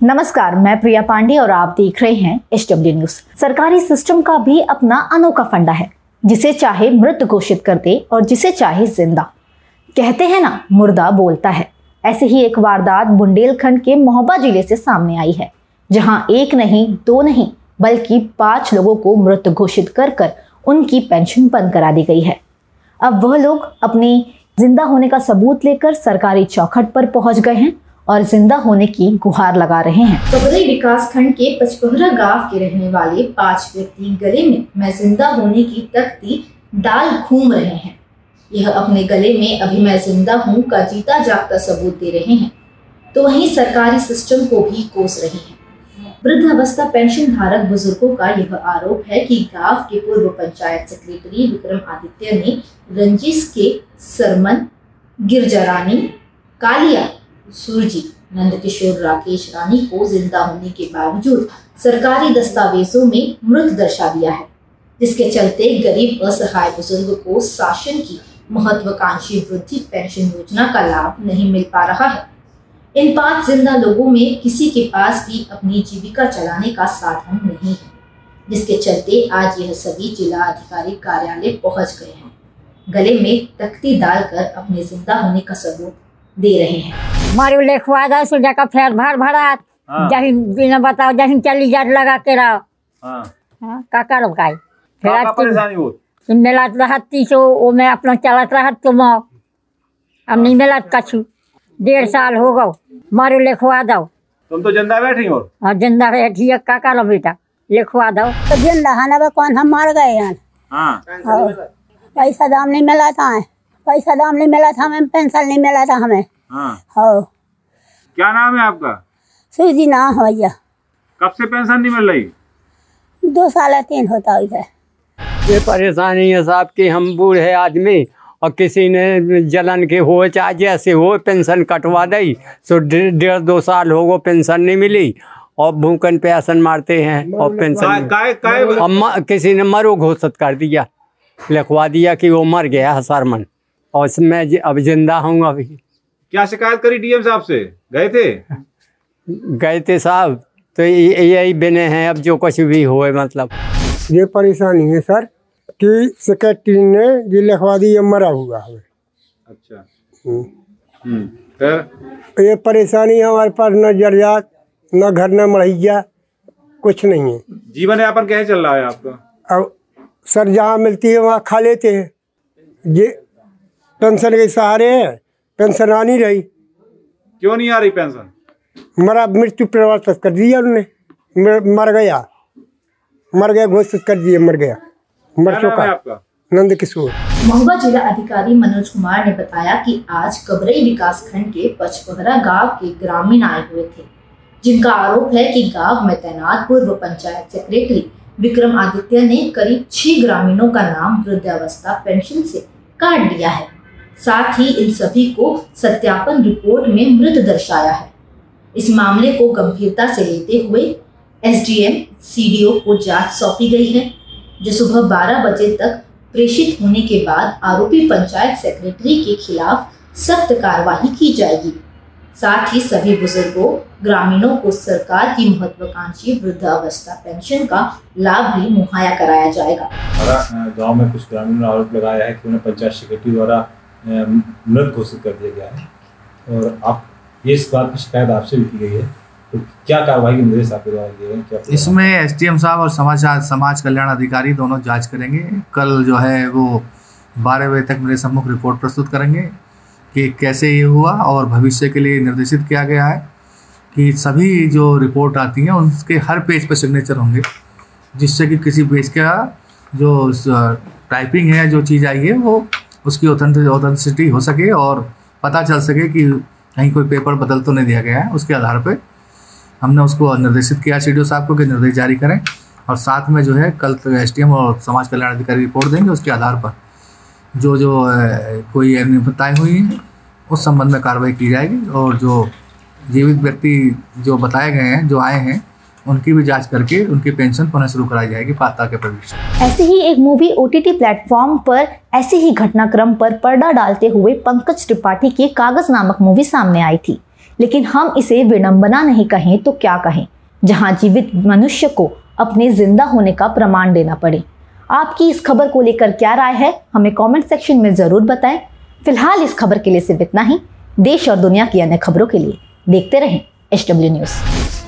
नमस्कार, मैं प्रिया पांडे और आप देख रहे हैं एच डब्ल्यू न्यूज़। सरकारी सिस्टम का भी अपना अनोखा फंडा है, जिसे चाहे मृत घोषित कर दे और जिसे चाहे ज़िंदा। कहते हैं ना, मुर्दा बोलता है। ऐसे ही एक वारदात बुंदेलखंड के मोहब्बा ज़िले से सामने आई है, जहाँ एक नहीं, दो नहीं, बल्कि पाँच लोगों को मृत घोषित कर कर उनकी पेंशन बंद करा दी गई है। अब वह लोग अपनी ज़िंदा होने का सबूत लेकर सरकारी चौखट पर पहुँच गए हैं और ज़िंदा होने की गुहार लगा रहे हैं। कबरई विकास खंड के पचपहरा गाँव के रहने वाले पाँच व्यक्ति गले में, मैं ज़िंदा होने की तख्ती डाल घूम रहे हैं। यह अपने गले में, अभी मैं ज़िंदा हूँ का जीता जागता सबूत दे रहे हैं। तो वहीं सरकारी सिस्टम को भी कोस रहे हैं। वृद्ध अवस्था पेंशन धारक बुज़ुर्गों का यह आरोप है कि गाँव के पूर्व पंचायत सेक्रेटरी विक्रम आदित्य ने रंजिश के सरमन, गिरजरानी, कालिया सुरजी, नंदकिशोर, राकेश, रानी को ज़िंदा होने के बावजूद सरकारी दस्तावेजों में मृत दर्शा दिया है, जिसके चलते गरीब, असहाय बुज़ुर्ग को शासन की महत्वाकांक्षी वृद्धि पेंशन योजना का लाभ नहीं मिल पा रहा है। इन पाँच ज़िंदा लोगों में किसी के पास भी अपनी जीविका चलाने का साधन नहीं है, जिसके चलते आज यह सभी जिला अधिकारी कार्यालय पहुँच गए हैं। गले में तख्ती डालकर अपने ज़िंदा होने का सबूत दे रहे हैं। मारे लिखवा दो सुजा का फेर भर भरा हाँ। जही बिना बताओ जही चली जाट लगा के रहो। हाँ। हाँ, का करो काई फिर हो मिलत रहत तीसो वो मैं अपना चलत रहत तुम अब नहीं मिलत कछु। डेढ़ साल हो गो। मारे लिखवा दो। तुम तो ज़िंदा बैठी हो। और ज़िंदा बैठी है का करो बेटा? लिखवा दो। तो ज़िंदा है ना कौन हम मर गए हैं। हाँ। पैसा दाम नहीं मिला था पैसा दाम नहीं मिला था हमें पेंशन नहीं मिला था हमें। हाँ। हो। क्या नाम है आपका? सूजी ना हो भैया। कब से पेंशन नहीं मिल रही? दो साल तीन होता इधर। ये परेशानी है साहब कि हम बूढ़े आदमी और किसी ने जलन के हो चाहे जैसे हो पेंशन कटवा दई तो डेढ़ दो साल हो गो पेंशन नहीं मिली और भूखन आसन मारते हैं और पेंशन काय काय अब किसी ने मरो घोषित कर दिया लिखवा दिया कि वो मर गया है सरमन और मैं ज- अब ज़िंदा हूँ अभी। क्या शिकायत करी डीएम साहब से? गए थे? गए थे साहब। तो यही बने हैं अब जो कुछ भी होए मतलब। ये परेशानी है सर कि सेक्रेटरी ने ये लिखवा दी ये मरा हुआ है। अच्छा। हम्म। हम्म फिर? ये परेशानी हमारे पास न जरियात न घर न मढ़ैया कुछ नहीं है। जीवन यापन कैसे चल रहा है आपका? अब सर जहाँ मिलती है वहाँ खा लेते हैं। ये पेंशन के सहारे है। पेंशन आ नहीं रही। क्यों नहीं आ रही पेंशन? मरा मृत्यु प्रवर्तित कर दिया उन्होंने मर मर गया। मर गया घोषित कर दिए मर गया। मर चुका। नंद किशोर। महुआ जिला अधिकारी मनोज कुमार ने बताया कि आज कबरई विकास खंड के पचपहरा गाँव के ग्रामीण आए हुए थे जिनका आरोप है कि गाँव में तैनात पूर्व पंचायत सेक्रेटरी विक्रम आदित्य ने करीब छह ग्रामीणों का नाम वृद्धावस्था पेंशन से काट दिया है। साथ ही इन सभी को सत्यापन रिपोर्ट में मृत दर्शाया है। इस मामले को गंभीरता से लेते हुए एसडीएम, सीडीओ को जाँच सौंपी गई है, जो सुबह 12 बजे तक प्रेषित होने के बाद आरोपी पंचायत सेक्रेटरी के खिलाफ सख्त कार्रवाई की जाएगी। साथ ही सभी बुज़ुर्गों, ग्रामीणों को सरकार की महत्वाकांक्षी वृद्धावस्था पेंशन का लाभ भी मुहैया कराया जाएगा। गाँव में कुछ ग्रामीणों ने आरोप लगाया है कि उन्हें पंचायत सेक्रेटरी द्वारा मृत घोषित कर दिया गया है। और आप, ये इस बात की शिकायत आपसे भी की गई है तो क्या कार्रवाई के निर्देश आपके द्वारा दिए गए क्या इसमें एसडीएम साहब और समाचार समाज कल्याण अधिकारी दोनों जाँच करेंगे। कल जो है वो बारह बजे तक मेरे सम्मुख रिपोर्ट प्रस्तुत करेंगे कि कैसे ये हुआ और भविष्य के लिए निर्देशित किया गया है कि सभी जो रिपोर्ट आती हैं, उनके हर पेज पर सिग्नेचर होंगे, जिससे कि किसी पेज का जो टाइपिंग है, जो चीज़ आई है, वो उसकी ऑथेंटिसिटी हो सके और पता चल सके कि कहीं कोई पेपर बदल तो नहीं दिया गया है। उसके आधार पर हमने उसको निर्देशित किया सीडीओ साहब को कि निर्देश जारी करें और साथ में जो है कल तो एस और समाज कल्याण अधिकारी रिपोर्ट देंगे उसके आधार पर। जो जो कोई अनियमितताएँ हुई हैं, उस संबंध में कार्रवाई की जाएगी और जो जीवित व्यक्ति जो बताए गए हैं, जो आए हैं उनकी भी जाँच करके उनकी पेंशन पुनः शुरू कराई जाएगी पात्रता के प्रविष्ट ऐसे ही एक मूवी ओ ओटीटी प्लेटफॉर्म पर ऐसे ही घटनाक्रम पर पर्दा डालते हुए पंकज त्रिपाठी की कागज़ नामक मूवी सामने आई थी। लेकिन हम इसे विडंबना नहीं कहें तो क्या कहें? जहाँ जीवित मनुष्य को अपने ज़िंदा होने का प्रमाण देना पड़े। आपकी इस खबर को लेकर क्या राय है? हमें कमेंट सेक्शन में ज़रूर बताएँ। फ़िलहाल इस खबर के लिए सिर्फ़ इतना ही। देश और दुनिया की अन्य खबरों के लिए देखते रहें एच न्यूज़।